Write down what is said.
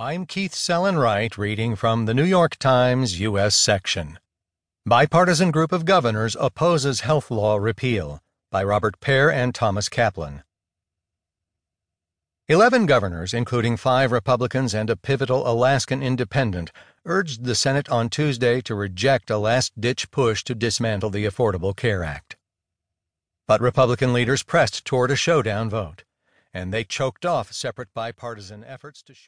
I'm Keith Sellon-Wright reading from the New York Times U.S. section. Bipartisan Group of Governors Opposes Health Law Repeal by Robert Pear and Thomas Kaplan. Eleven governors, including five Republicans and a pivotal Alaskan independent, urged the Senate on Tuesday to reject a last ditch push to dismantle the Affordable Care Act. But Republican leaders pressed toward a showdown vote, and they choked off separate bipartisan efforts to shore.